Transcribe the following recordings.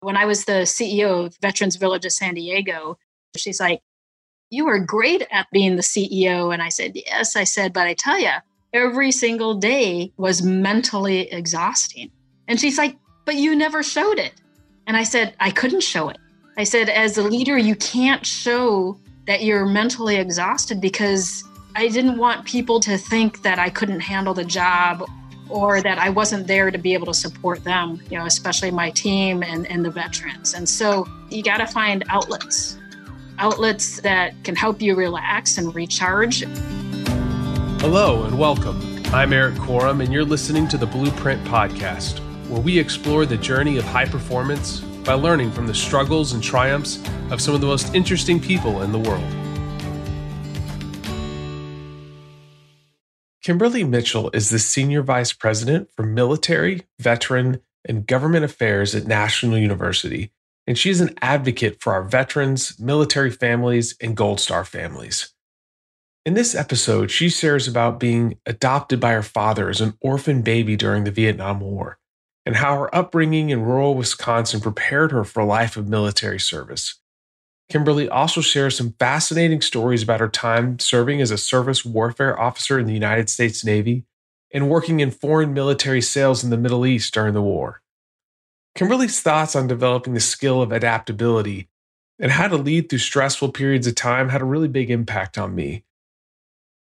when I was the CEO of Veterans Village of San Diego, she's like, You were great at being the CEO. And I said, Yes. I said, But I tell you, every single day was mentally exhausting. And she's like, But you never showed it. And I said, I couldn't show it. I said, As a leader, you can't show that you're mentally exhausted because I didn't want people to think that I couldn't handle the job or that I wasn't there to be able to support them, you know, especially my team and, and the veterans. And so you got to find outlets, outlets that can help you relax and recharge. Hello and welcome. I'm Erik Korem, and you're listening to the Blueprint Podcast, where we explore the journey of high performance by learning from the struggles and triumphs of some of the most interesting people in the world. Kimberly Mitchell is the Senior Vice President for Military, Veteran, and Government Affairs at National University, and she is an advocate for our veterans, military families, and Gold Star families. In this episode, she shares about being adopted by her father as an orphan baby during the Vietnam War and how her upbringing in rural Wisconsin prepared her for a life of military service. Kimberly also shares some fascinating stories about her time serving as a surface warfare officer in the United States Navy and working in foreign military sales in the Middle East during the war. Kimberly's thoughts on developing the skill of adaptability and how to lead through stressful periods of time had a really big impact on me.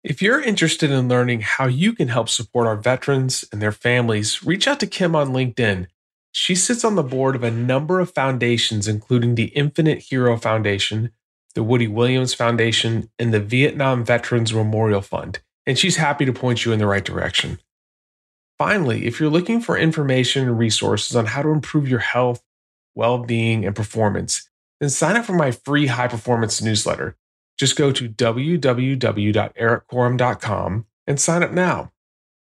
If you're interested in learning how you can help support our veterans and their families, reach out to Kim on LinkedIn she sits on the board of a number of foundations, including the Infinite Hero Foundation, the Woody Williams Foundation, and the Vietnam Veterans Memorial Fund, and she's happy to point you in the right direction. Finally, if you're looking for information and resources on how to improve your health, well being, and performance, then sign up for my free high performance newsletter. Just go to www.erikkorem.com and sign up now.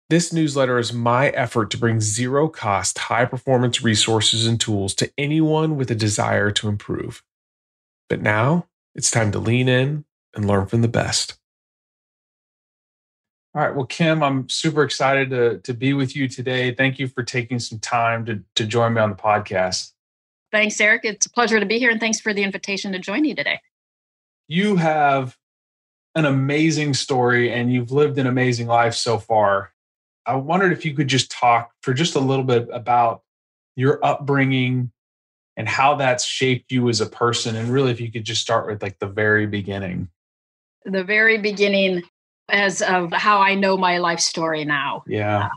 This newsletter is my effort to bring zero cost, high performance resources and tools to anyone with a desire to improve. But now it's time to lean in and learn from the best. All right. Well, Kim, I'm super excited to, to be with you today. Thank you for taking some time to, to join me on the podcast. Thanks, Eric. It's a pleasure to be here. And thanks for the invitation to join you today. You have an amazing story and you've lived an amazing life so far. I wondered if you could just talk for just a little bit about your upbringing and how that's shaped you as a person. And really, if you could just start with like the very beginning. The very beginning as of how I know my life story now. Yeah. Uh,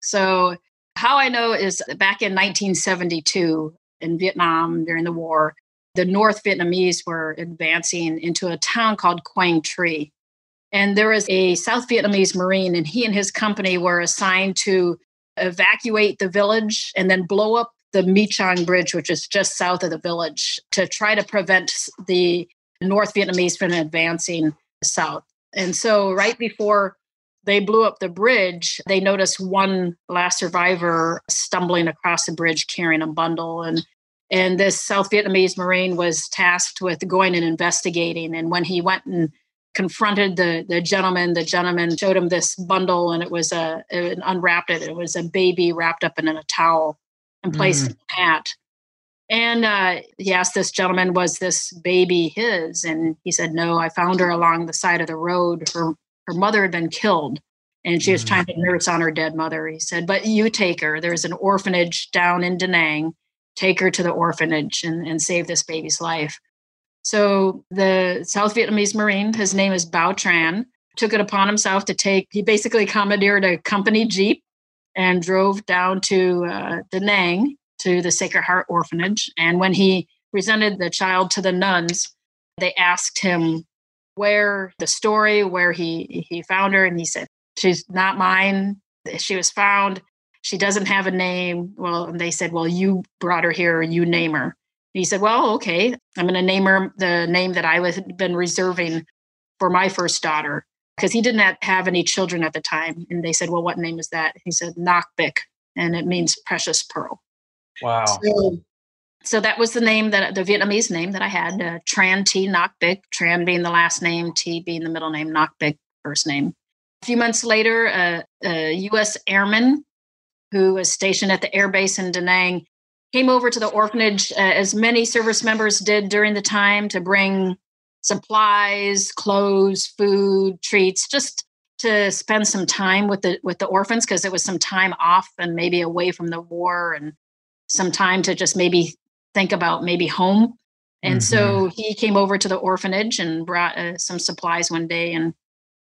so, how I know is back in 1972 in Vietnam during the war, the North Vietnamese were advancing into a town called Quang Tri. And there was a South Vietnamese Marine, and he and his company were assigned to evacuate the village and then blow up the My Chanh Bridge, which is just south of the village, to try to prevent the North Vietnamese from advancing south. And so, right before they blew up the bridge, they noticed one last survivor stumbling across the bridge carrying a bundle. And and this South Vietnamese Marine was tasked with going and investigating. And when he went and confronted the the gentleman. The gentleman showed him this bundle, and it was a it unwrapped it. It was a baby wrapped up in a towel and placed mm. in a hat. And uh, he asked this gentleman, "Was this baby his?" And he said, "No, I found her along the side of the road. Her her mother had been killed." And she was mm. trying to nurse on her dead mother. He said, But you take her. There's an orphanage down in Da Nang. Take her to the orphanage and, and save this baby's life. So the South Vietnamese Marine, his name is Bao Tran, took it upon himself to take, he basically commandeered a company Jeep and drove down to uh, Da Nang to the Sacred Heart Orphanage. And when he presented the child to the nuns, they asked him where the story, where he, he found her. And he said, She's not mine. She was found. She doesn't have a name. Well, and they said, Well, you brought her here, you name her he said, Well, okay, I'm going to name her the name that I had been reserving for my first daughter because he didn't have any children at the time. And they said, Well, what name is that? He said, Nakbik, and it means precious pearl. Wow. So, so that was the name that the Vietnamese name that I had, uh, Tran T Nakbik, Tran being the last name, T being the middle name, Nakbik first name. A few months later, uh, a U.S. airman who was stationed at the air base in Da Nang came over to the orphanage uh, as many service members did during the time to bring supplies, clothes, food, treats, just to spend some time with the with the orphans because it was some time off and maybe away from the war and some time to just maybe think about maybe home. And mm-hmm. so he came over to the orphanage and brought uh, some supplies one day. And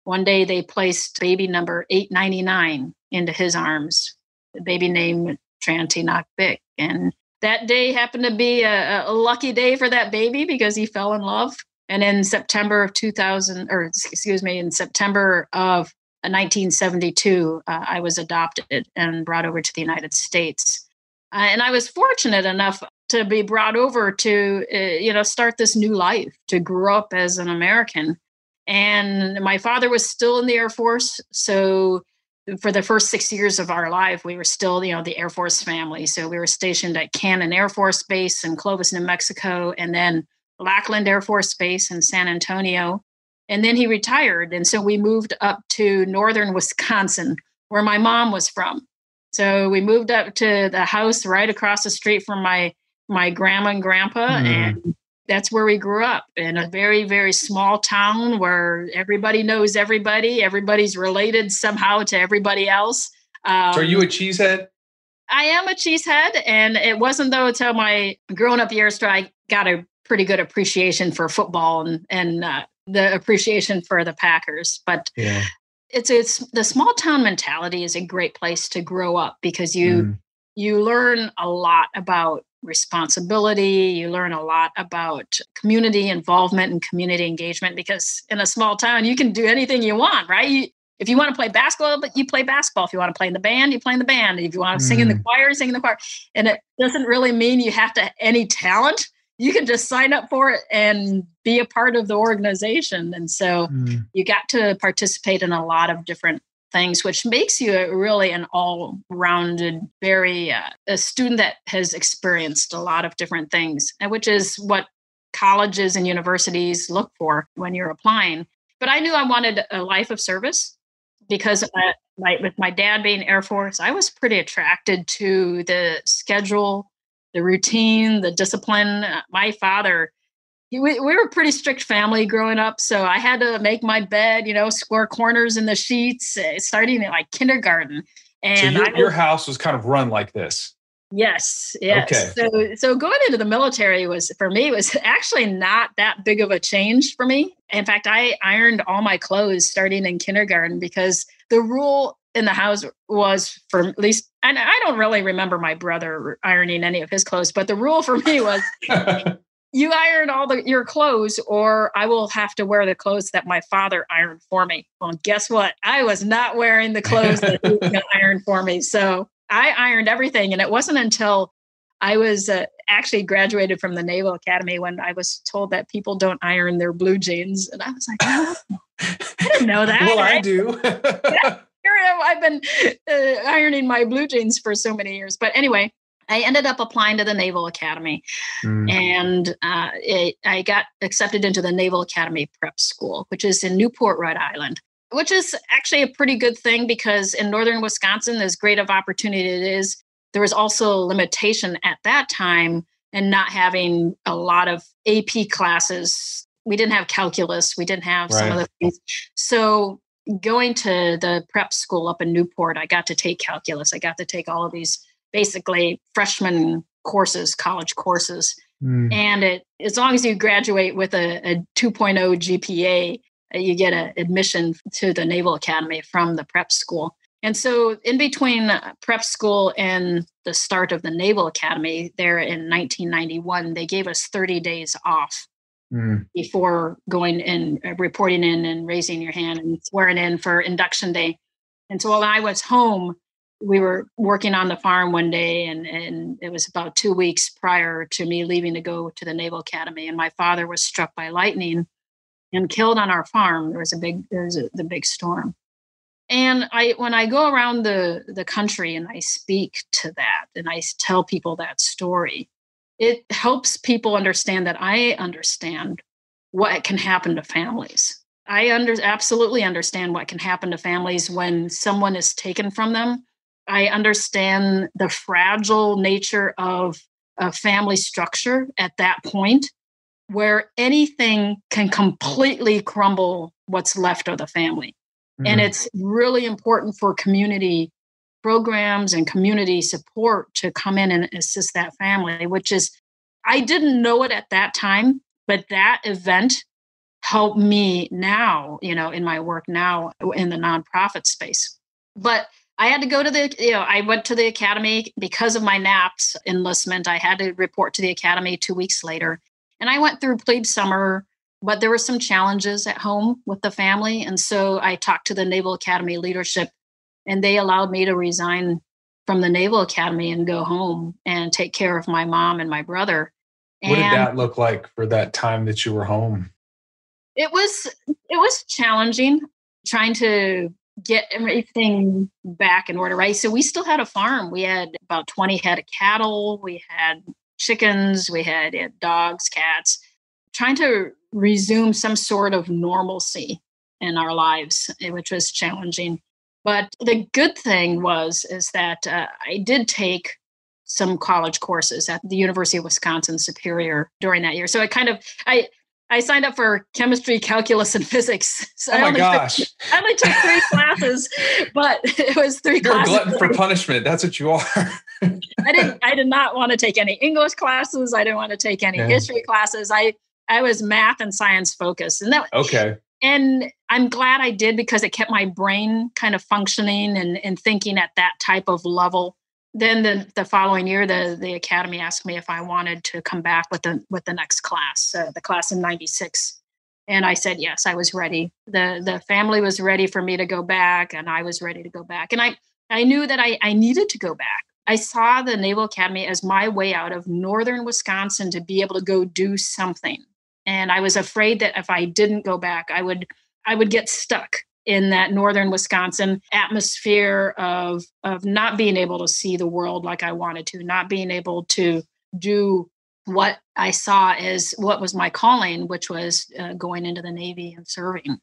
one day they placed baby number 899 into his arms, the baby named Tranti Bik. And that day happened to be a, a lucky day for that baby because he fell in love and in September of 2000, or excuse me, in September of 1972, uh, I was adopted and brought over to the United States. Uh, and I was fortunate enough to be brought over to, uh, you know, start this new life, to grow up as an American. And my father was still in the Air Force. So for the first six years of our life, we were still, you know, the Air Force family. So we were stationed at Cannon Air Force Base in Clovis, New Mexico. And then Lackland Air Force Base in San Antonio. And then he retired. And so we moved up to northern Wisconsin, where my mom was from. So we moved up to the house right across the street from my my grandma and grandpa. Mm. And that's where we grew up in a very, very small town where everybody knows everybody. Everybody's related somehow to everybody else. Um, so are you a cheesehead? I am a cheesehead. And it wasn't though until my growing up years where I got a pretty good appreciation for football and and uh, the appreciation for the Packers. But yeah. it's it's the small town mentality is a great place to grow up because you mm. you learn a lot about responsibility you learn a lot about community involvement and community engagement because in a small town you can do anything you want right you, if you want to play basketball, but you play basketball. If you want to play in the band, you play in the band. If you want to mm. sing in the mm. choir, sing in the choir. And it doesn't really mean you have to any talent you can just sign up for it and be a part of the organization. And so mm. you got to participate in a lot of different things, which makes you really an all rounded, very, uh, a student that has experienced a lot of different things, which is what colleges and universities look for when you're applying. But I knew I wanted a life of service because uh, my, with my dad being Air Force, I was pretty attracted to the schedule the routine, the discipline. Uh, my father, he, we, we, were a pretty strict family growing up, so I had to make my bed, you know, square corners in the sheets, uh, starting at like kindergarten. And so your, your house was kind of run like this. Yes, yes. Okay. So so going into the military was for me was actually not that big of a change for me. In fact, I ironed all my clothes starting in kindergarten because the rule in the house was for at least and I don't really remember my brother ironing any of his clothes, but the rule for me was you iron all the, your clothes or I will have to wear the clothes that my father ironed for me. Well, guess what? I was not wearing the clothes that he ironed for me. So I ironed everything. And it wasn't until I was uh, actually graduated from the Naval Academy when I was told that people don't iron their blue jeans. And I was like, oh, I didn't know that. well, I do. yeah here I've been uh, ironing my blue jeans for so many years. But anyway, I ended up applying to the Naval Academy, mm. and uh, it, I got accepted into the Naval Academy Prep School, which is in Newport, Rhode Island. Which is actually a pretty good thing because in northern Wisconsin, as great of opportunity it is, there was also a limitation at that time and not having a lot of AP classes. We didn't have calculus. We didn't have right. some of the things. So going to the prep school up in Newport, I got to take calculus. I got to take all of these basically freshman courses, college courses. Mm. And it, as long as you graduate with a, a 2.0 GPA, uh, you get an admission to the Naval Academy from the prep school. And so, in between prep school and the start of the Naval Academy, there in 1991, they gave us 30 days off mm. before going and uh, reporting in and raising your hand and swearing in for induction day. And so while I was home, we were working on the farm one day and, and it was about two weeks prior to me leaving to go to the Naval Academy. And my father was struck by lightning and killed on our farm. There was a big there was a, the big storm. And I when I go around the the country and I speak to that and I tell people that story, it helps people understand that I understand what can happen to families. I under, absolutely understand what can happen to families when someone is taken from them. I understand the fragile nature of a family structure at that point where anything can completely crumble what's left of the family. Mm-hmm. And it's really important for community programs and community support to come in and assist that family, which is, I didn't know it at that time, but that event helped me now, you know, in my work now in the nonprofit space. But I had to go to the, you know, I went to the academy because of my NAPS enlistment. I had to report to the academy two weeks later. And I went through plebe summer, but there were some challenges at home with the family. And so I talked to the Naval Academy leadership, and they allowed me to resign from the Naval Academy and go home and take care of my mom and my brother. What and did that look like for that time that you were home? It was it was challenging trying to get everything back in order, right? So we still had a farm. We had about 20 head of cattle, we had chickens, we had, dogs, cats, trying to resume some sort of normalcy in our lives, eh, which was challenging. But the good thing was is that uh, I did take some college courses at the University of Wisconsin Superior during that year. So I kind of I I signed up for chemistry, calculus, and physics. So oh my I gosh! Took, I only took three classes, but it was 3 You're classes. a glutton for punishment. That's what you are. I didn't. I did not want to take any English classes. I didn't want to take any yeah. history classes. I I was math and science focused, and that okay. And I'm glad I did because it kept my brain kind of functioning and, and thinking at that type of level then the, the following year the, the academy asked me if i wanted to come back with the with the next class uh, the class in 96 and i said yes i was ready. The the family was ready for me to go back and i was ready to go back. And i i knew that i, I needed to go back. I saw the naval academy as my way out of northern wisconsin to be able to go do something. And i was afraid that if i didn't go back i would i would get stuck in that northern Wisconsin atmosphere of of not being able to see the world like I wanted to, not being able to do what I saw as what was my calling, which was uh, going into the Navy and serving.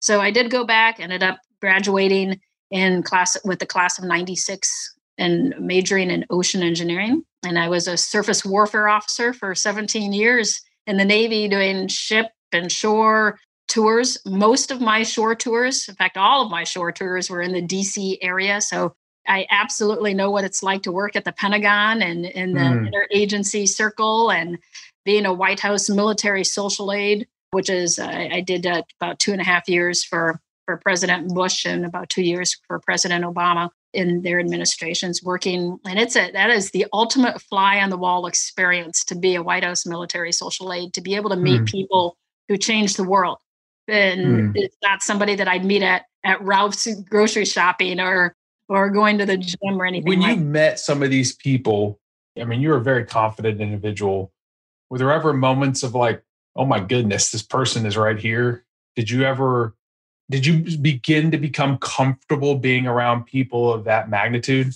So I did go back, ended up graduating in class with the class of 96 and majoring in ocean engineering. And I was a surface warfare officer for 17 years in the Navy doing ship and shore tours. Most of my shore tours, in fact, all of my shore tours were in the DC area. So I absolutely know what it's like to work at the Pentagon and in the mm. interagency circle and being a White House military social aide, which is, uh, I did uh, about two and a half years for, for President Bush and about two years for President Obama in their administrations working and it's a that is the ultimate fly on the wall experience to be a white house military social aide to be able to meet mm. people who change the world and mm. it's not somebody that I'd meet at at Ralph's grocery shopping or or going to the gym or anything. When like you met some of these people, I mean, you were a very confident individual. Were there ever moments of like, oh my goodness, this person is right here? Did you ever did you begin to become comfortable being around people of that magnitude?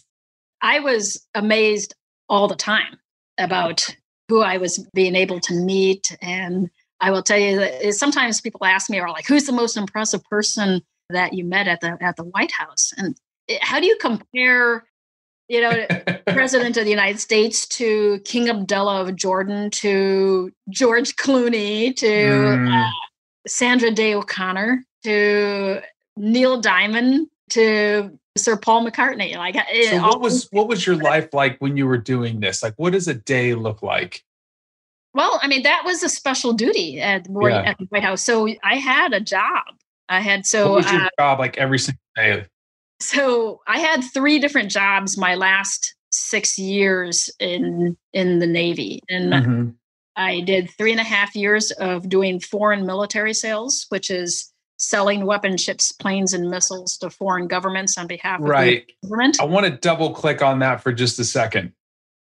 I was amazed all the time about who I was being able to meet and I will tell you that sometimes people ask me, "Are like, who's the most impressive person that you met at the at the White House?" And how do you compare, you know, President of the United States to King Abdullah of Jordan to George Clooney to mm. uh, Sandra Day O'Connor to Neil Diamond to Sir Paul McCartney? Like, so what was what was your life like when you were doing this? Like, what does a day look like? Well, I mean, that was a special duty at, yeah. at the White House. So I had a job. I had so. What was your uh, job like every single day? So I had three different jobs my last six years in in the Navy, and mm-hmm. I did three and a half years of doing foreign military sales, which is selling weapon ships, planes, and missiles to foreign governments on behalf of right. the government. I want to double click on that for just a second.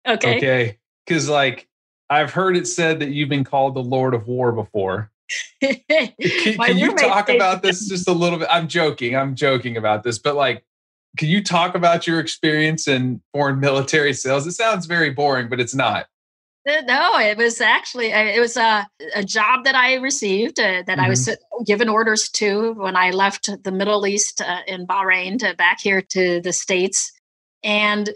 Okay. Okay. Because like I've heard it said that you've been called the Lord of War before. can, can you talk about this just a little bit? I'm joking. I'm joking about this, but like, can you talk about your experience in foreign military sales? It sounds very boring, but it's not. Uh, no, it was actually it was a, a job that I received uh, that mm-hmm. I was mm-hmm. given orders to when I left the Middle East uh, in Bahrain to back here to the states, and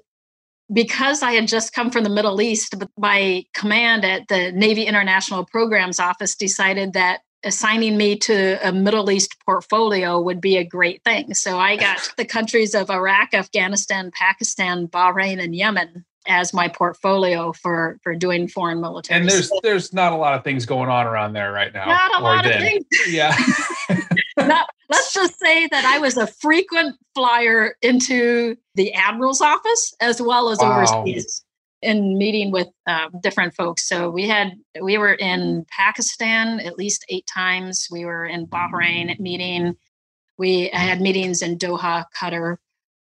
because I had just come from the Middle East, my command at the Navy International Programs Office decided that assigning me to a Middle East portfolio would be a great thing. So I got the countries of Iraq, Afghanistan, Pakistan, Bahrain, and Yemen as my portfolio for for doing foreign military. And there's there's not a lot of things going on around there right now. Not a lot then. of things. Yeah. not, let's just say that I was a frequent flyer into the admiral's office as well as wow. overseas in meeting with uh, different folks. So we had we were in Pakistan at least eight times. We were in Bahrain meeting. We had meetings in Doha, Qatar.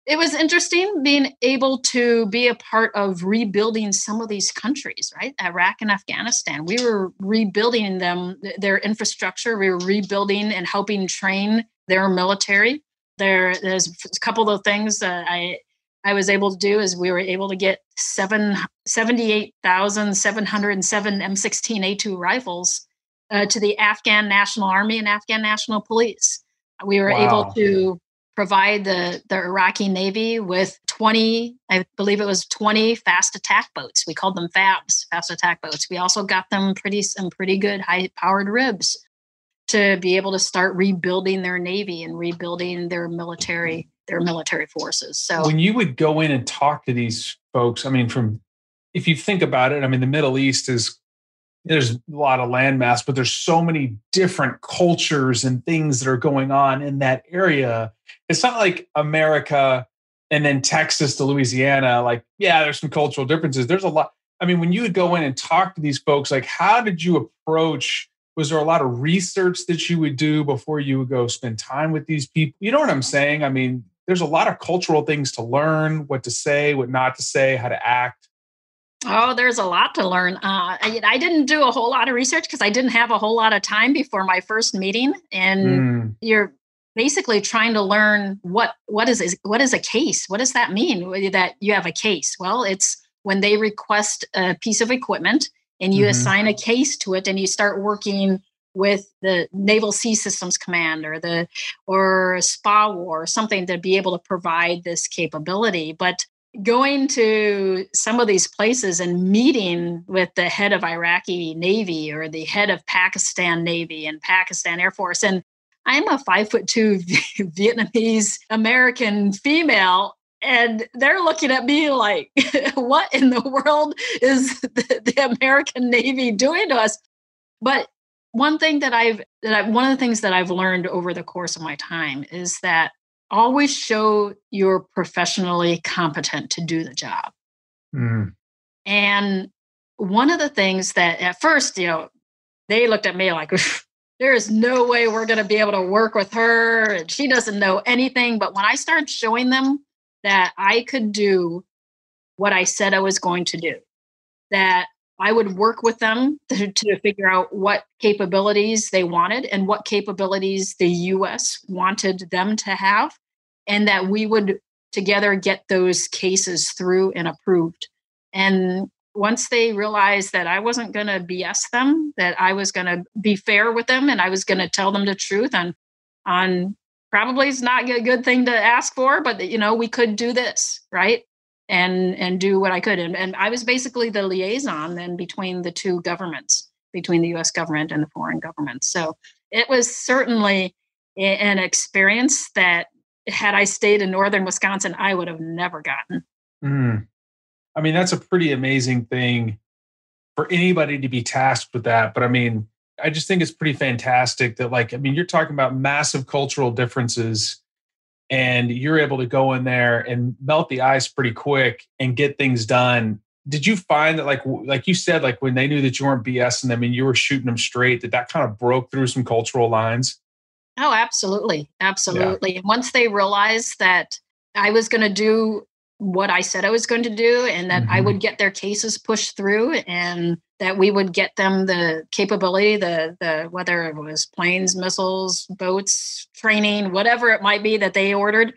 It was interesting being able to be a part of rebuilding some of these countries, right? Iraq and Afghanistan. We were rebuilding them, their infrastructure. We were rebuilding and helping train their military. There, there's a couple of things that I I was able to do is we were able to get seven, 78,707 M16A2 rifles uh, to the Afghan National Army and Afghan National Police. We were wow. able to provide the, the Iraqi Navy with 20, I believe it was 20 fast attack boats. We called them FABs, fast attack boats. We also got them pretty some pretty good high powered ribs to be able to start rebuilding their navy and rebuilding their military their military forces. So when you would go in and talk to these folks, I mean, from if you think about it, I mean, the Middle East is there's a lot of landmass, but there's so many different cultures and things that are going on in that area. It's not like America and then Texas to Louisiana. Like, yeah, there's some cultural differences. There's a lot. I mean, when you would go in and talk to these folks, like, how did you approach? Was there a lot of research that you would do before you would go spend time with these people? You know what I'm saying? I mean, there's a lot of cultural things to learn what to say what not to say how to act oh there's a lot to learn uh, I, I, didn't do a whole lot of research because i didn't have a whole lot of time before my first meeting and mm. you're basically trying to learn what what is what is a case what does that mean that you have a case well it's when they request a piece of equipment and you mm-hmm. assign a case to it and you start working with the Naval Sea Systems Command or the or SPA or something to be able to provide this capability. But going to some of these places and meeting with the head of Iraqi Navy or the head of Pakistan Navy and Pakistan Air Force, and I'm a five foot two Vietnamese American female. And they're looking at me like, what in the world is the, the American Navy doing to us? But one thing that I've that I, one of the things that I've learned over the course of my time is that always show you're professionally competent to do the job. Mm. And one of the things that at first, you know, they looked at me like, there is no way we're going to be able to work with her and she doesn't know anything. But when I started showing them that I could do what I said I was going to do, that I would work with them to, to, figure out what capabilities they wanted and what capabilities the US wanted them to have, and that we would together get those cases through and approved. And once they realized that I wasn't going to BS them, that I was going to be fair with them and I was going to tell them the truth on, on probably is not a good thing to ask for, but you know, we could do this, right? And and do what I could. And, and I was basically the liaison then between the two governments, between the U.S. government and the foreign governments. So it was certainly an experience that had I stayed in northern Wisconsin, I would have never gotten. Mm. I mean, that's a pretty amazing thing for anybody to be tasked with that. But I mean, I just think it's pretty fantastic that, like, I mean, you're talking about massive cultural differences and you're able to go in there and melt the ice pretty quick and get things done did you find that like like you said like when they knew that you weren't bsing them and you were shooting them straight that that kind of broke through some cultural lines oh absolutely absolutely yeah. once they realized that i was going to do what I said I was going to do and that mm-hmm. I would get their cases pushed through and that we would get them the capability, the the whether it was planes, missiles, boats, training, whatever it might be that they ordered,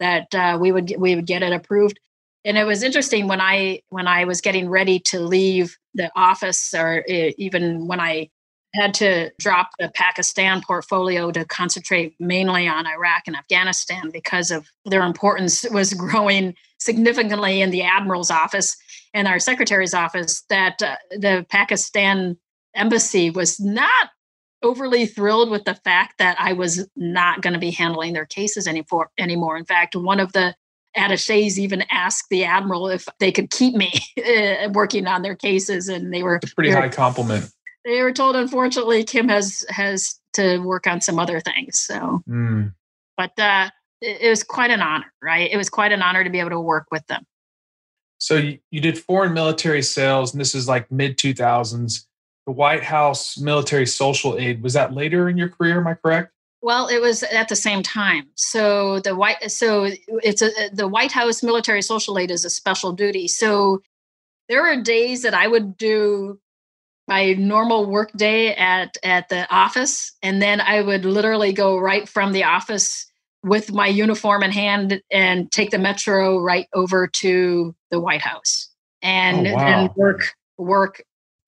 that uh, we would get, we would get it approved. And it was interesting when I when I was getting ready to leave the office, or even when I had to drop the Pakistan portfolio to concentrate mainly on Iraq and Afghanistan because of their importance was growing significantly in the admiral's office and our secretary's office that uh, the Pakistan embassy was not overly thrilled with the fact that I was not going to be handling their cases anymore. Anymore, in fact, one of the attaches even asked the admiral if they could keep me uh, working on their cases, and they were a pretty high compliment. They were told, unfortunately, Kim has has to work on some other things. So, mm. but uh, it, was quite an honor, right? It was quite an honor to be able to work with them. So you, you did foreign military sales, and this is like mid two thousands the White House military social aid. Was that later in your career? Am I correct? Well, it was at the same time. So the white, so it's a the White House military social aid is a special duty. So there were days that I would do my normal work day at at the office, and then I would literally go right from the office with my uniform in hand and take the metro right over to the White House and oh, wow. and work work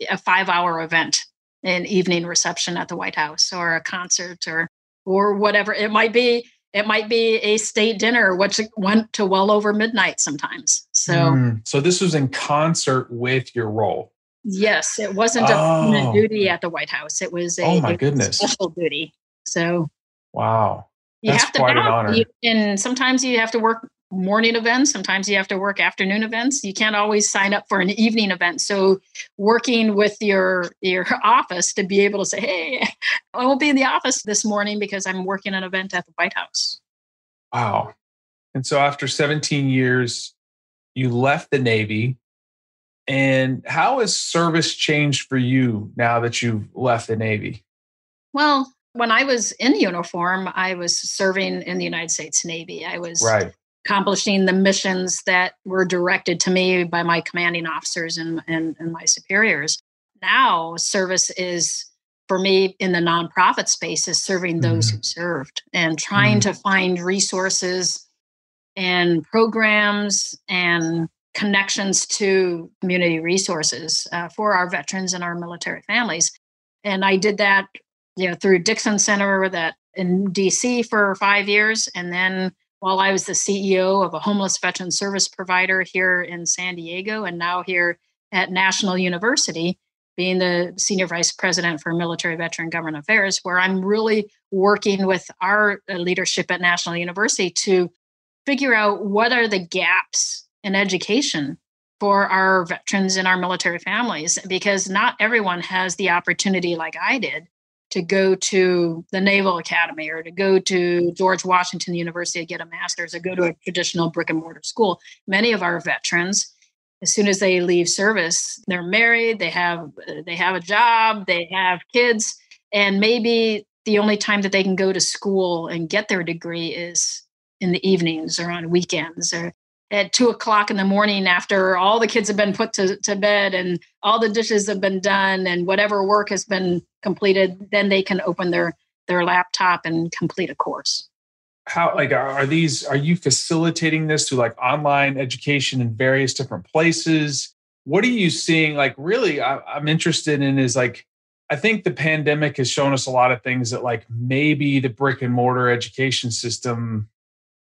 a five hour event an evening reception at the white house or a concert or or whatever. It might be it might be a state dinner which went to well over midnight sometimes. So mm, so this was in concert with your role? Yes it wasn't a oh. duty at the white house. It was a, oh my goodness. special duty. So wow you That's have to quite an honor. and sometimes you have to work morning events. Sometimes you have to work afternoon events. You can't always sign up for an evening event. So working with your your office to be able to say, "Hey, I won't be in the office this morning because I'm working an event at the White House." Wow. And so after 17 years, you left the Navy. And how has service changed for you now that you've left the Navy? Well, when I was in uniform, I was serving in the United States Navy. I was right accomplishing the missions that were directed to me by my commanding officers and, and, and my superiors. Now, service is for me in the nonprofit space is serving those mm-hmm. who served and trying mm-hmm. to find resources and programs and connections to community resources uh, for our veterans and our military families. And I did that, you know, through Dixon Center that in DC for five years, and then while I was the CEO of a homeless veteran service provider here in San Diego and now here at National University, being the senior vice president for military veteran government affairs, where I'm really working with our uh, leadership at National University to figure out what are the gaps in education for our veterans and our military families, because not everyone has the opportunity like I did to go to the Naval Academy or to go to George Washington University to get a master's or go to a traditional brick and mortar school. Many of our veterans, as soon as they leave service, they're married, they have they have a job, they have kids, and maybe the only time that they can go to school and get their degree is in the evenings or on weekends or at two o'clock in the morning after all the kids have been put to, to bed and all the dishes have been done and whatever work has been completed then they can open their their laptop and complete a course. How like are these are you facilitating this through like online education in various different places? What are you seeing? Like really I, i'm interested in is like i think the pandemic has shown us a lot of things that like maybe the brick and mortar education system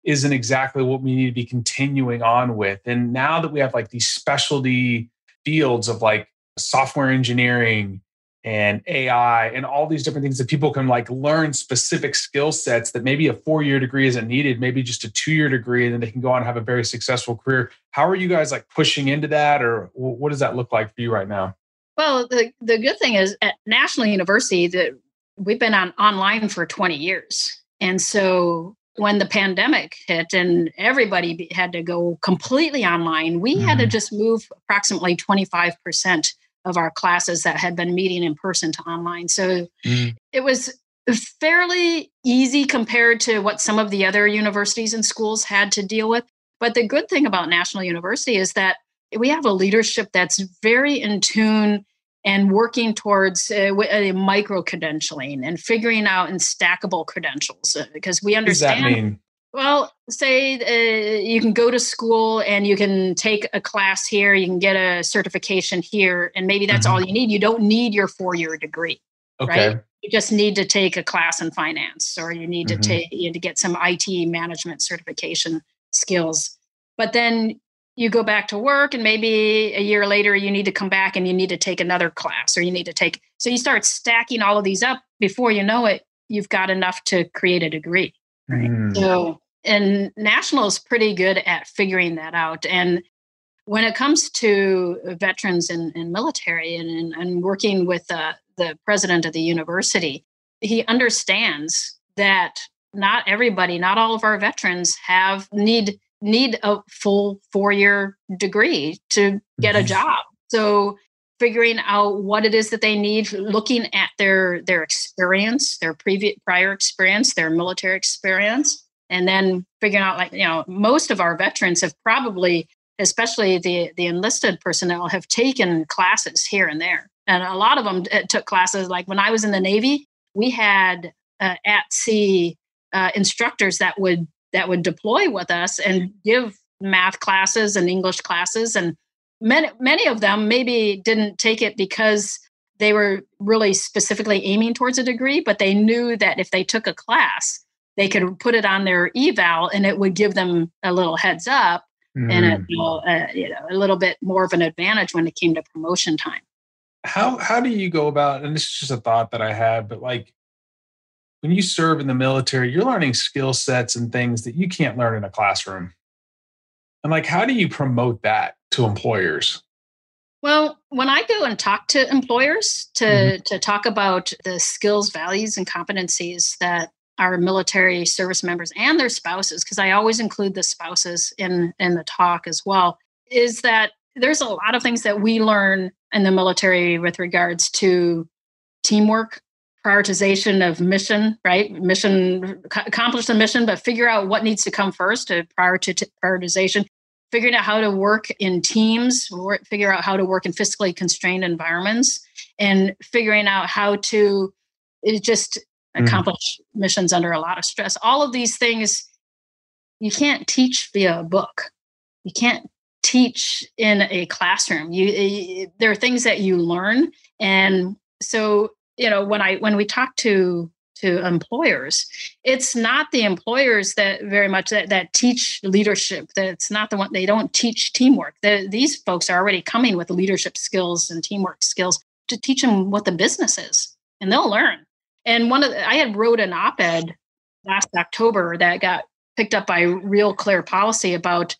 isn't exactly what we need to be continuing on with. And now that we have like these specialty fields of like software engineering and AI and all these different things that people can like learn specific skill sets that maybe a four year degree isn't needed, maybe just a two year degree, and then they can go on and have a very successful career. How are you guys like pushing into that, or what does that look like for you right now? Well, the, the good thing is at National University that we've been on online for 20 years. And so when the pandemic hit and everybody had to go completely online, we mm-hmm. had to mm-hmm. just move approximately 25% of our classes that had been meeting in person to online. So mm-hmm. it was fairly easy compared to what some of the other universities and schools had to deal with. But the good thing about National University is that we have a leadership that's very in tune and working towards uh, a micro credentialing and figuring out and stackable credentials uh, because we understand. Well, say uh, you can go to school and you can take a class here, you can get a certification here, and maybe that's mm-hmm. all you need. You don't need your four year degree. Okay. Right? You just need to take a class in finance or you need mm-hmm. to take you know, to get some IT management certification skills. But then you go back to work and maybe a year later you need to come back and you need to take another class or you need to take so you start stacking all of these up. Before you know it you've got enough to create a degree. Right. Mm. so and national is pretty good at figuring that out. And when it comes to veterans and, and military and, and, working with uh, the president of the university he understands that not everybody not all of our veterans have need need a full four year degree to get a mm-hmm. job. So figuring out what it is that they need, looking at their their experience, their previous prior experience, their military experience, and then figuring out like you know most of our veterans have probably, especially the the enlisted personnel, have taken classes here and there, and a lot of them uh, took classes. Like when I was in the Navy, we had uh, at sea uh, instructors that would that would deploy with us and give math classes and English classes. And many, many of them maybe didn't take it because they were really specifically aiming towards a degree, but they knew that if they took a class, they could put it on their eval and it would give them a little heads up mm. and a, you know, a, you know, a little bit more of an advantage when it came to promotion time. How how do you go about? And this is just a thought that I had, but like when you serve in the military, you're learning skill sets and things that you can't learn in a classroom. And like, how do you promote that to employers? Well, when I go and talk to employers to, mm-hmm. to talk about the skills, values, and competencies that our military service members and their spouses, because I always include the spouses in, in the talk as well, is that there's a lot of things that we learn in the military with regards to teamwork, prioritization of mission, right? Mission, accomplish the mission, but figure out what needs to come first to prior prioritization. Figuring out how to work in teams, figure out how to work in fiscally constrained environments, and figuring out how to just mm. accomplish mm. missions under a lot of stress. All of these things you can't teach via a book. You can't teach in a classroom. You there are things that you learn, and so you know when i when we talk to to employers it's not the employers that very much that, that teach leadership that it's not the one they don't teach teamwork. The, these folks are already coming with leadership skills and teamwork skills to teach them what the business is and they'll learn. And one of the, i had wrote an op-ed last october that got picked up by real clear policy about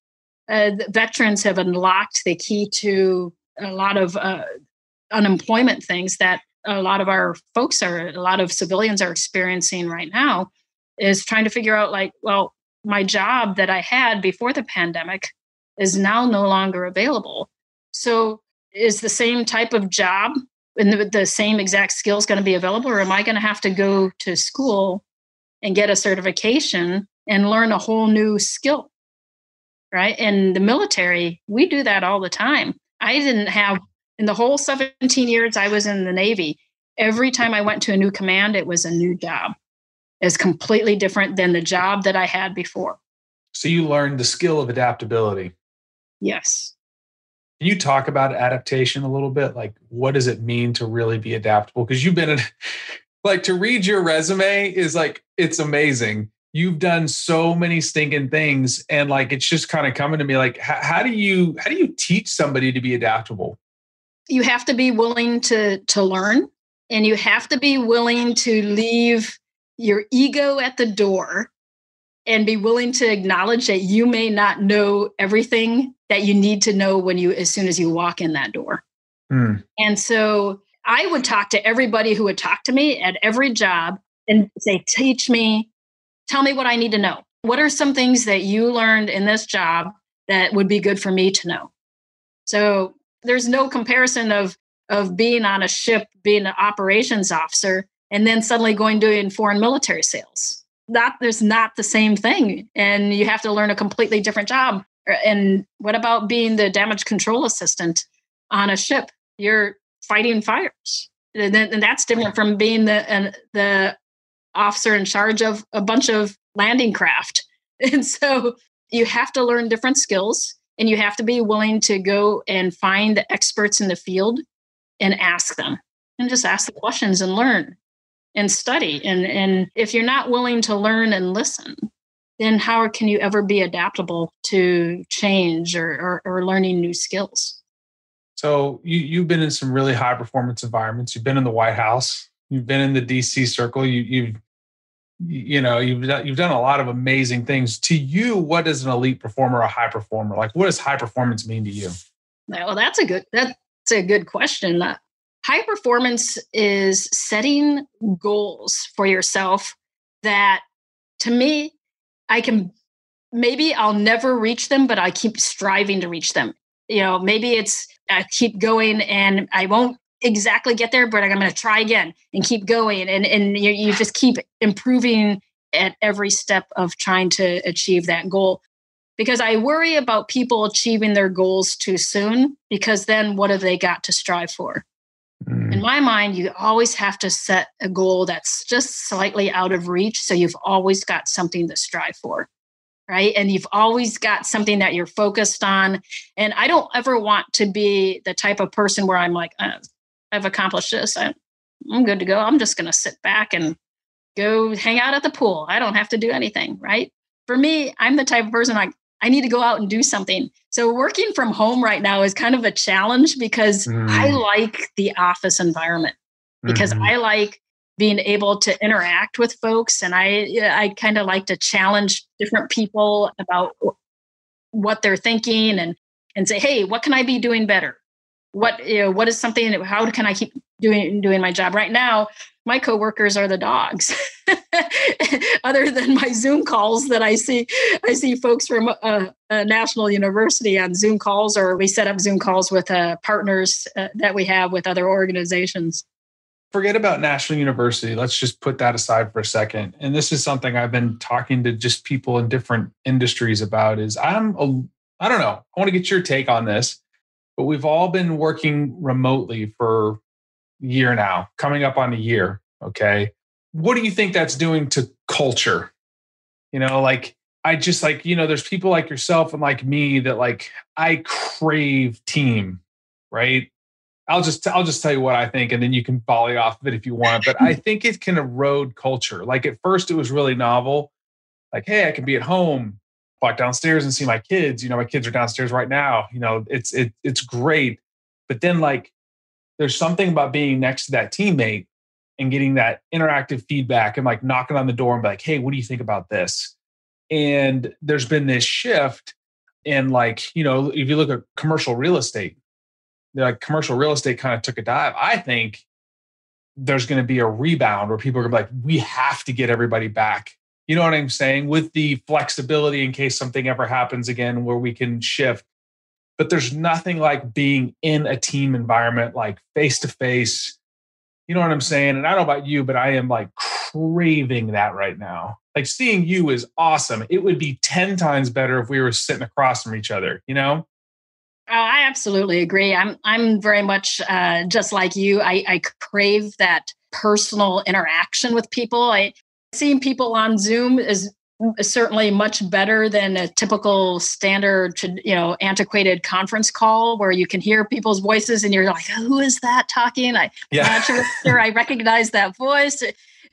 uh, veterans have unlocked the key to a lot of uh, unemployment things that a lot of our folks are a lot of civilians are experiencing right now is trying to figure out like well my job that i had before the pandemic is now no longer available. So is the same type of job and the, the same exact skills going to be available or am i going to have to go to school and get a certification and learn a whole new skill right? In the military we do that all the time. I didn't have in the whole 17 years I was in the Navy, every time I went to a new command, it was a new job. It's completely different than the job that I had before. So you learned the skill of adaptability. Yes. Can you talk about adaptation a little bit? Like, what does it mean to really be adaptable? Because you've been in, like, to read your resume is like, it's amazing. You've done so many stinking things. And like, it's just kind of coming to me like, how, how do you, how do you teach somebody to be adaptable? You have to be willing to to learn and you have to be willing to leave your ego at the door and be willing to acknowledge that you may not know everything that you need to know when you as soon as you walk in that door. Mm. and so i would talk to everybody who would talk to me at every job and say teach me. Tell me what i need to know. What are some things that you learned in this job that would be good for me to know? So there's no comparison of of being on a ship, being an operations officer, and then suddenly going doing foreign military sales. That there's not the same thing, and you have to learn a completely different job. And what about being the damage control assistant on a ship? You're fighting fires, and, then, and that's different from being the uh, the officer in charge of a bunch of landing craft. And so you have to learn different skills and you have to be willing to go and find the experts in the field and ask them and just ask the questions and learn and study. And, and if you're not willing to learn and listen, then how can you ever be adaptable to change or, or, or learning new skills? So you, you've been in some really high performance environments. You've been in the White House. You've been in the DC circle. You, you've you know you've done, you've done a lot of amazing things. To you, what is an elite performer, a high performer? Like, what does high performance mean to you? Well, that's a good that's a good question. Uh, high performance is setting goals for yourself that, to me, I can maybe I'll never reach them, but I keep striving to reach them. You know, maybe it's I keep going and I won't exactly get there, but I'm going to try again and keep going. And, and you, you just keep improving at every step of trying to achieve that goal. Because I worry about people achieving their goals too soon, because then what have they got to strive for? Mm. In my mind, you always have to set a goal that's just slightly out of reach. So you've always got something to strive for right? And you've always got something that you're focused on. And I don't ever want to be the type of person where I'm like, uh, I've accomplished this. I, I'm good to go. I'm just going to sit back and go hang out at the pool. I don't have to do anything, right? For me, I'm the type of person I I need to go out and do something. So working from home right now is kind of a challenge because mm. I like the office environment because mm-hmm. I like being able to interact with folks and i i kind of like to challenge different people about what they're thinking and and say hey what can i be doing better what you know what is something how can i keep doing doing my job right now my coworkers are the dogs other than my zoom calls that i see i see folks from a, a, national university on zoom calls or we set up zoom calls with uh, partners uh, that we have with other organizations forget about National University. Let's just put that aside for a second. And this is something I've been talking to just people in different industries about is I'm a, I don't know. I want to get your take on this. But we've all been working remotely for a year now, coming up on a year, okay? What do you think that's doing to culture? You know, like I just like, you know, there's people like yourself and like me that like I crave team, right? I'll just I'll just tell you what I think, and then you can volley off of it if you want. But I think it can erode culture. Like at first, it was really novel. Like, hey, I can be at home, walk downstairs and see my kids. You know, my kids are downstairs right now. You know, it's it it's great. But then like, there's something about being next to that teammate and getting that interactive feedback and like knocking on the door and be like, hey, what do you think about this? And there's been this shift in like, you know, if you look at commercial real estate like commercial real estate kind of took a dive. I think there's going to be a rebound where people are going to be like, we have to get everybody back. You know what I'm saying? With the flexibility in case something ever happens again where we can shift. But there's nothing like being in a team environment, like face to face. You know what I'm saying? And I don't know about you, but I am like craving that right now. Like seeing you is awesome. It would be 10 times better if we were sitting across from each other, you know? Oh, I absolutely agree. I'm I'm very much uh, just like you. I, I crave that personal interaction with people. I seeing people on Zoom is certainly much better than a typical standard you know antiquated conference call where you can hear people's voices and you're like who is that talking I, yeah. i'm not sure, sure i recognize that voice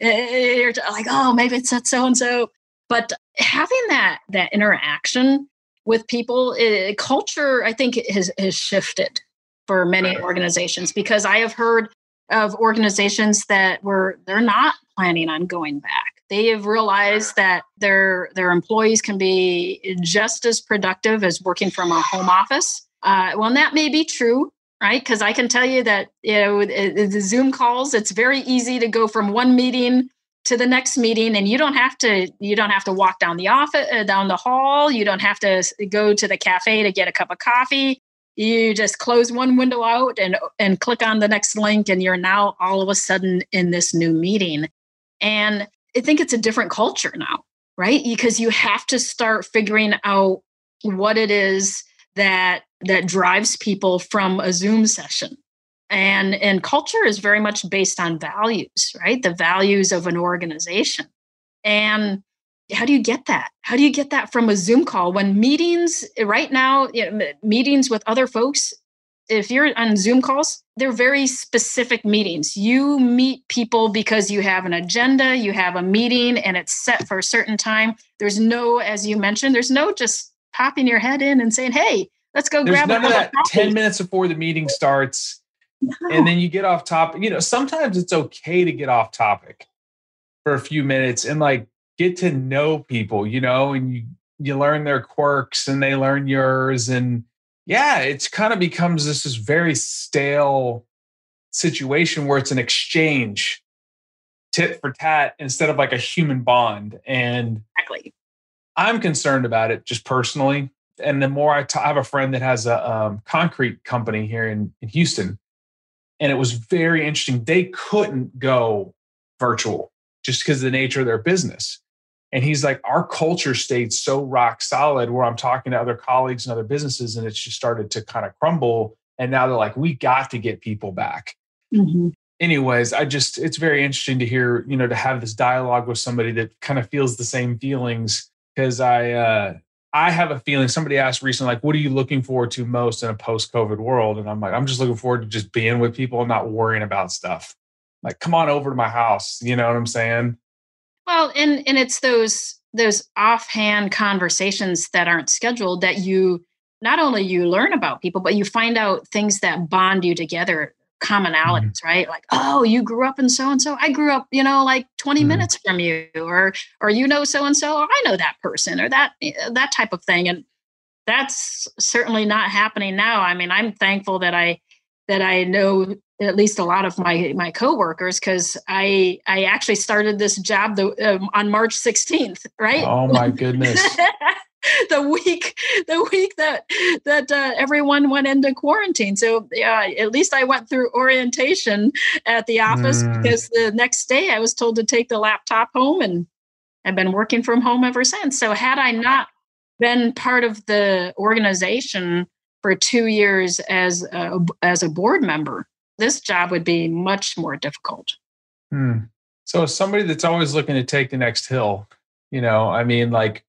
you're like oh maybe it's that so and so but having that that interaction with people. It, culture, I think, has, has shifted for many organizations because I have heard of organizations that were they're not planning on going back. They have realized that their their employees can be just as productive as working from a home office. Uh, well, that may be true, right? Because I can tell you that you know the Zoom calls. It's very easy to go from one meeting to the next meeting and you don't have to you don't have to walk down the office uh, down the hall you don't have to go to the cafe to get a cup of coffee you just close one window out and and click on the next link and you're now all of a sudden in this new meeting and i think it's a different culture now right? Because you have to start figuring out what it is that that drives people from a zoom session. And and culture is very much based on values right? The values of an organization. And how do you get that? How do you get that from a zoom call when meetings right now you know, meetings with other folks if you're on Zoom calls, they're very specific meetings. You meet people because you have an agenda, you have a meeting, and it's set for a certain time. There's no, as you mentioned, there's no just popping your head in and saying, "Hey, let's go there's grab." None of that. Coffee. Ten minutes before the meeting starts, no. and then you get off topic. You know, sometimes it's okay to get off topic for a few minutes and like get to know people. You know, and you you learn their quirks and they learn yours and yeah, it's kind of becomes this, this very stale situation where it's an exchange tit for tat instead of like a human bond. And exactly. I'm concerned about it just personally. And the more I, t- I have a friend that has a um, concrete company here in, in Houston, and it was very interesting. They couldn't go virtual just because of the nature of their business. And he's like, our culture stayed so rock solid where I'm talking to other colleagues and other businesses, and it's just started to kind of crumble. And now they're like, we got to get people back. Mm-hmm. Anyways, I just, it's very interesting to hear, you know, to have this dialogue with somebody that kind of feels the same feelings. Cause I, uh, I have a feeling somebody asked recently, like, what are you looking forward to most in a post COVID world? And I'm like, I'm just looking forward to just being with people and not worrying about stuff. Like, come on over to my house. You know what I'm saying? Well, and and it's those those offhand conversations that aren't scheduled that you not only you learn about people, but you find out things that bond you together, commonalities, mm-hmm. right? Like, oh, you grew up in so and so. I grew up, you know, like 20 mm-hmm. minutes from you, or or you know so and so, or I know that person, or that eh, that type of thing. And that's certainly not happening now. I mean, I'm thankful that I that I know at least a lot of my my coworkers because I I actually started this job the, um, on March 16th, right? Oh my goodness. the week the week that that uh, everyone went into quarantine so yeah at least i went through orientation at the office mm. because the next day i was told to take the laptop home and i've been working from home ever since so had i not been part of the organization for two years as a, as a board member this job would be much more difficult. Hmm. So, somebody that's always looking to take the next hill, you know, I mean, like,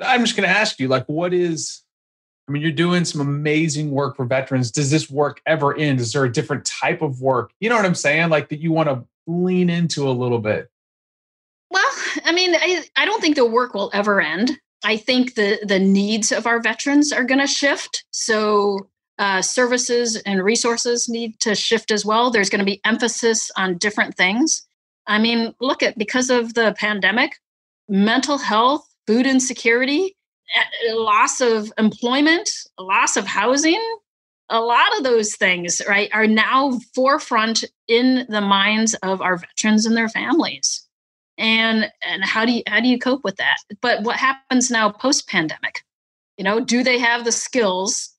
I'm just going to ask you, like, what is, I mean, you're doing some amazing work for veterans. Does this work ever end? Is there a different type of work? You know what I'm saying? Like, that you want to lean into a little bit? Well, I mean, I, I don't think the work will ever end. I think the the needs of our veterans are going to shift. So uh, services and resources need to shift as well. There's going to be emphasis on different things. I mean, look at because of the pandemic, mental health, food insecurity, eh, loss of employment, loss of housing, a lot of those things, right, are now forefront in the minds of our veterans and their families. And and how do you how do you cope with that? But what happens now post pandemic? You know, do they have the skills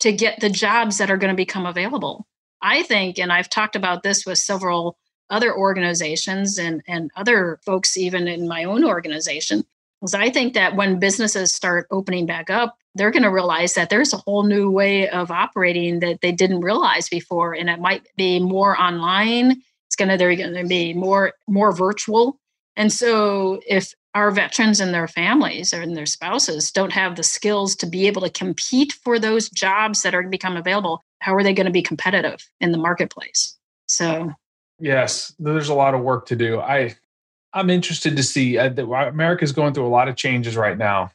to get the jobs that are going to become available. I think, and I've talked about this with several other organizations and, and other folks, even in my own organization, is I think that when businesses start opening back up, they're going to realize that there's a whole new way of operating that they didn't realize before. And it might be more online. It's going to, they're going to be more, more virtual. And so if our veterans and their families and their spouses don't have the skills to be able to compete for those jobs that are to become available how are they going to be competitive in the marketplace? So yes there's a lot of work to do. I i'm interested to see uh, that america's going through a lot of changes right now.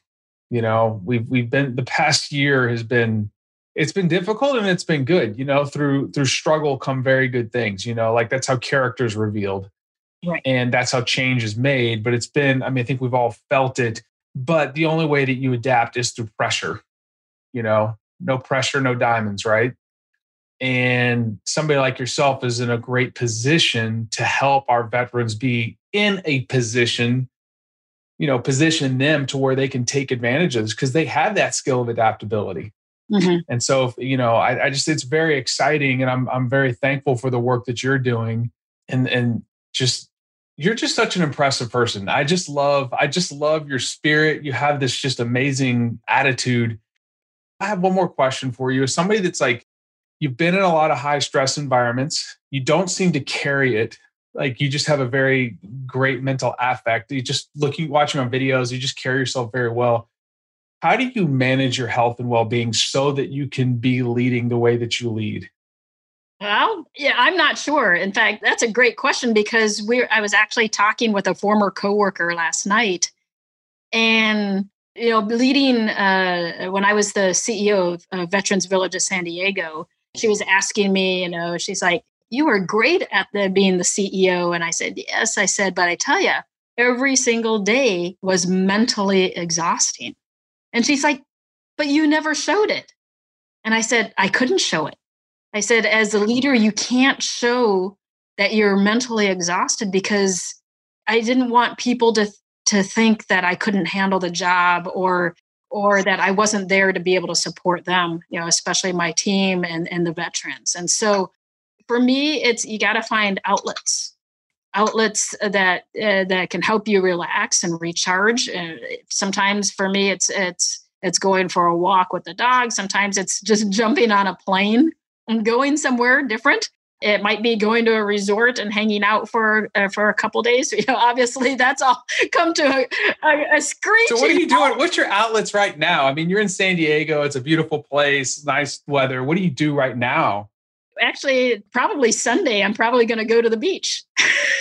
You know we've we've been the past year has been it's been difficult and it's been good you know through through struggle come very good things you know like that's how characters revealed Right. And that's how change is made. But it's been, I mean, I think we've all felt it. But the only way that you adapt is through pressure. You know, no pressure, no diamonds, right? And somebody like yourself is in a great position to help our veterans be in a position, you know, position them to where they can take advantage of this because they have that skill of adaptability. Mm-hmm. And so, you know, I, I, just it's very exciting, and I'm I'm very thankful for the work that you're doing, and and just you're just such an impressive person. I just love, I just love your spirit. You have this just amazing attitude. I have one more question for you. As somebody that's like, you've been in a lot of high stress environments, you don't seem to carry it. Like you just have a very great mental affect. You just looking, watching on videos, you just carry yourself very well. how do you manage your health and well-being so that you can be leading the way that you lead well, yeah, I'm not sure. In fact, that's a great question because we I was actually talking with a former coworker last night and you know, leading uh, when I was the CEO of uh, Veterans Village of San Diego, she was asking me, you know, she's like, "You were great at the being the CEO," and I said, "Yes." I said, "But I tell you, every single day was mentally exhausting." And she's like, "But you never showed it." And I said, "I couldn't show it. I said, as a leader, you can't show that you're mentally exhausted because I didn't want people to to think that I couldn't handle the job or or that I wasn't there to be able to support them, you know, especially my team and and the veterans. And so for me, it's you got to find outlets outlets that uh, that can help you relax and recharge. Uh, sometimes for me, it's it's it's going for a walk with the dog. Sometimes it's just jumping on a plane and going somewhere different. It might be going to a resort and hanging out for uh, for a couple days. You know, obviously, that's all come to a, a, a. So, what are you doing? What's your outlets right now? I mean, you're in San Diego. It's a beautiful place, nice weather. What do you do right now? Actually, probably Sunday. I'm probably going to go to the beach.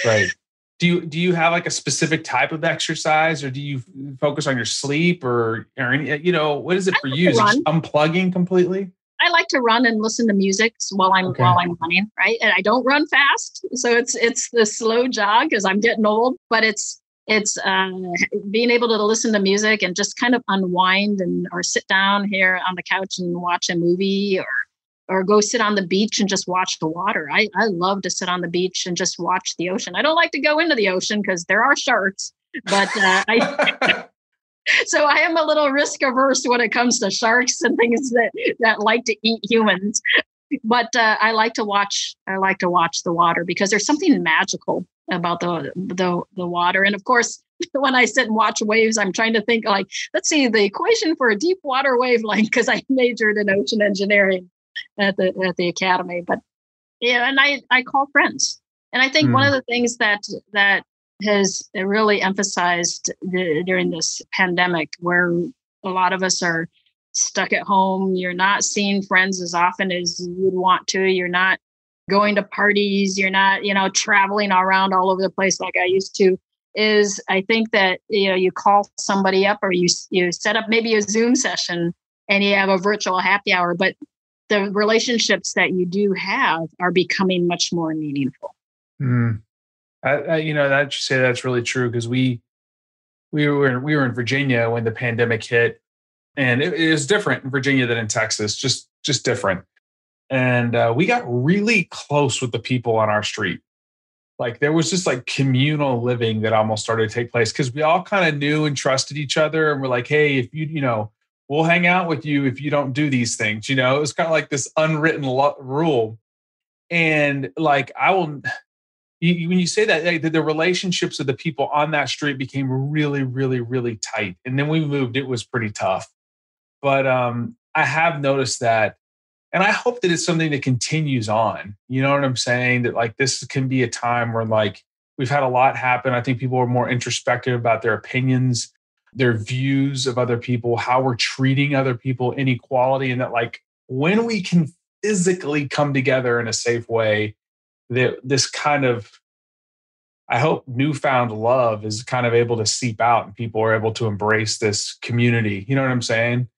right. Do you do you have like a specific type of exercise, or do you focus on your sleep, or or any? You know, what is it for you? Is it unplugging completely? I like to run and listen to music while I'm okay. while I'm running, right? And I don't run fast, so it's it's the slow jog because I'm getting old. But it's it's uh, being able to listen to music and just kind of unwind and or sit down here on the couch and watch a movie or or go sit on the beach and just watch the water. I, I love to sit on the beach and just watch the ocean. I don't like to go into the ocean because there are sharks, but uh, I so I am a little risk averse when it comes to sharks and things that that like to eat humans. But uh, I like to watch. I like to watch the water because there's something magical about the the the water. And of course, when I sit and watch waves, I'm trying to think like, let's see the equation for a deep water wave wavelength because I majored in ocean engineering at the at the academy. But yeah, and I I call friends. And I think mm. one hmm. of the things that that has really emphasized the, during this pandemic, where a lot of us are stuck at home. You're not seeing friends as often as you would want to. You're not going to parties. You're not, you know, traveling around all over the place like I used to. Is I think that you know you call somebody up or you you set up maybe a Zoom session and you have a virtual happy hour, but the relationships that you do have are becoming much more meaningful. Mm. I, I, you know, that you say that's really true because we we were we were in Virginia when the pandemic hit, and it, it was different in Virginia than in Texas, just just different. And uh, we got really close with the people on our street. Like there was just like communal living that almost started to take place because we all kind of knew and trusted each other, and we're like, hey, if you you know, we'll hang out with you if you don't do these things. You know, it was kind of like this unwritten lo- rule. And like I will you, when you say that, the, the relationships of the people on that street became really, really, really tight. And then we moved; it was pretty tough. But um, I have noticed that, and I hope that it's something that continues on. You know what I'm saying? That like this can be a time where like we've had a lot happen. I think people are more introspective about their opinions, their views of other people, how we're treating other people, inequality, and that like when we can physically come together in a safe way that this kind of I hope newfound love is kind of able to seep out and people are able to embrace this community. You know what I'm saying?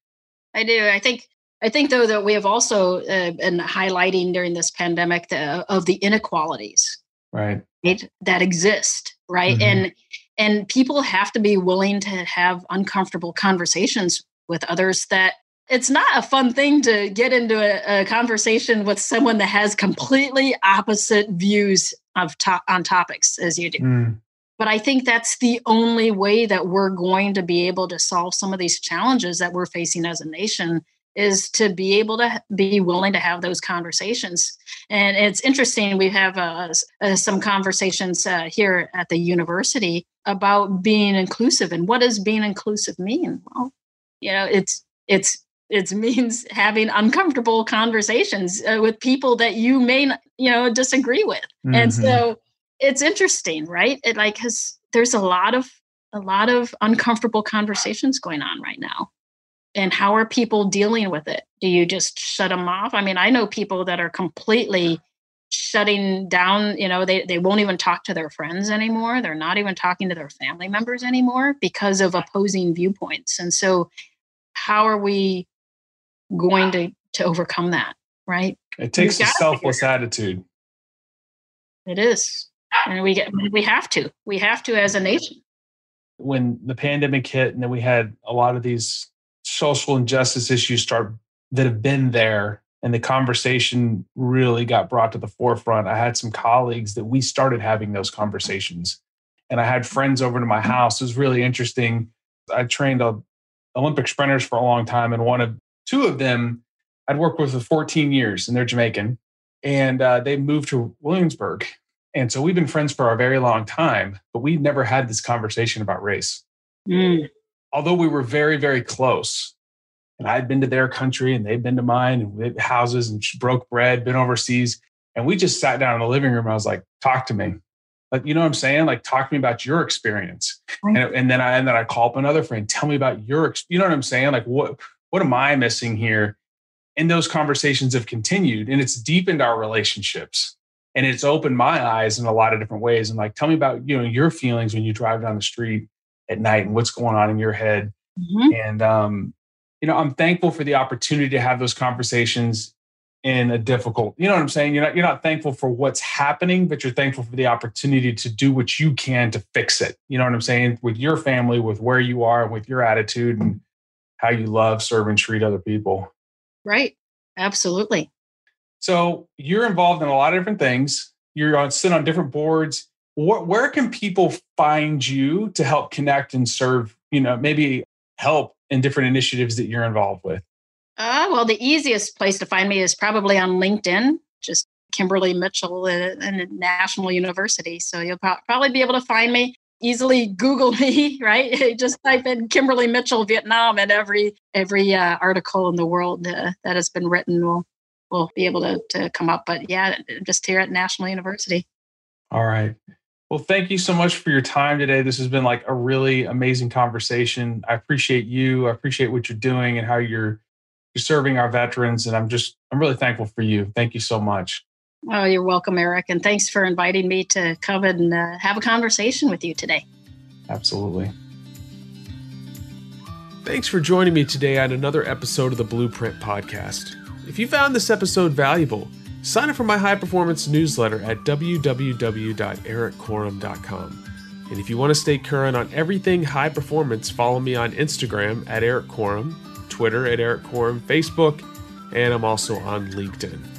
I do. I think I think though that we have also uh, been highlighting during this pandemic the, of the inequalities, right, right that exist, right, mm-hmm. and and people have to be willing to have uncomfortable conversations with others that it's not a fun thing to get into a, a, conversation with someone that has completely opposite views of to- on topics as you do. Mm. But I think that's the only way that we're going to be able to solve some of these challenges that we're facing as a nation is to be able to be willing to have those conversations. And it's interesting, we have uh, uh, some conversations uh, here at the university about being inclusive and what does being inclusive mean? Well, you know, it's it's it means having uncomfortable conversations uh, with people that you may you know disagree with mm-hmm. and so it's interesting right it like has there's a lot of a lot of uncomfortable conversations going on right now And how are people dealing with it? Do you just shut them off? I mean, I know people that are completely shutting down, you know, they, they won't even talk to their friends anymore. They're not even talking to their family members anymore because of opposing viewpoints. And so how are we going to to overcome that, right? It takes a selfless attitude. It is. And we get we have to. We have to as a nation. When the pandemic hit and then we had a lot of these social injustice issues start that have been there and the conversation really got brought to the forefront. I had some colleagues that we started having those conversations. And I had friends over to my mm-hmm. house. It was really interesting. I trained Olympic sprinters for a long time, and one of two of them I'd worked with for 14 years, and they're Jamaican, and uh, they moved to Williamsburg. And so we've been friends for a very long time, but we never had this conversation about race. Mm. Although we were very, very close, and I'd been to their country and they'd been to mine and we had houses and broke bread, been overseas. And we just sat down in the living room. And I was like, talk to me. Like, you know what I'm saying? Like, talk to me about your experience. And, and then I and then I call up another friend, tell me about your, you know what I'm saying? Like, what what am I missing here? And those conversations have continued and it's deepened our relationships. And it's opened my eyes in a lot of different ways. And like, tell me about, you know, your feelings when you drive down the street at night and what's going on in your head. Mm-hmm. And um, you know, I'm thankful for the opportunity to have those conversations in a difficult, you know what I'm saying? You're not you're not thankful for what's happening, but you're thankful for the opportunity to do what you can to fix it. You know what I'm saying? With your family, with where you are, with your attitude and how you love, serve, and treat other people. Right. Absolutely. So you're involved in a lot of different things. You're on sit on different boards. What, where can people find you to help connect and serve? You know, maybe help in different initiatives that you're involved with? Uh, well, the easiest place to find me is probably on LinkedIn, just Kimberly Mitchell and National University. So you'll probably be able to find me easily google me right just type in kimberly mitchell vietnam and every every uh, article in the world uh, that has been written will will be able to, to come up but yeah just here at national university all right well, thank you so much for your time today. This has been like a really amazing conversation. I appreciate you. I appreciate what you're doing and how you're you're serving our veterans. And I'm just I'm really thankful for you. Thank you so much. Oh, you're welcome, Erik, and thanks for inviting me to come and uh, have a conversation with you today. Absolutely. Thanks for joining me today on another episode of the Blueprint Podcast. If you found this episode valuable Sign up for my high performance newsletter at www.erikkorem.com. And if you want to stay current on everything high performance, follow me on Instagram at Erik Twitter at Erik Facebook, and I'm also on LinkedIn.